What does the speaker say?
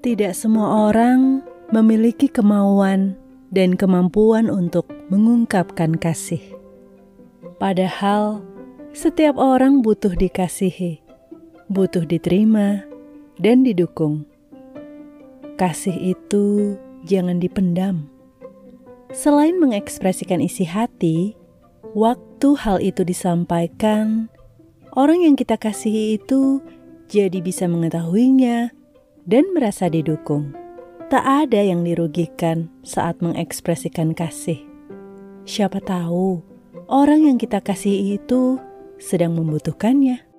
Tidak semua orang memiliki kemauan dan kemampuan untuk mengungkapkan kasih. Padahal, setiap orang butuh dikasihi, butuh diterima, dan didukung. Kasih itu jangan dipendam. Selain mengekspresikan isi hati, waktu hal itu disampaikan, orang yang kita kasihi itu jadi bisa mengetahuinya dan merasa didukung. Tak ada yang dirugikan saat mengekspresikan kasih. Siapa tahu orang yang kita kasihi itu sedang membutuhkannya.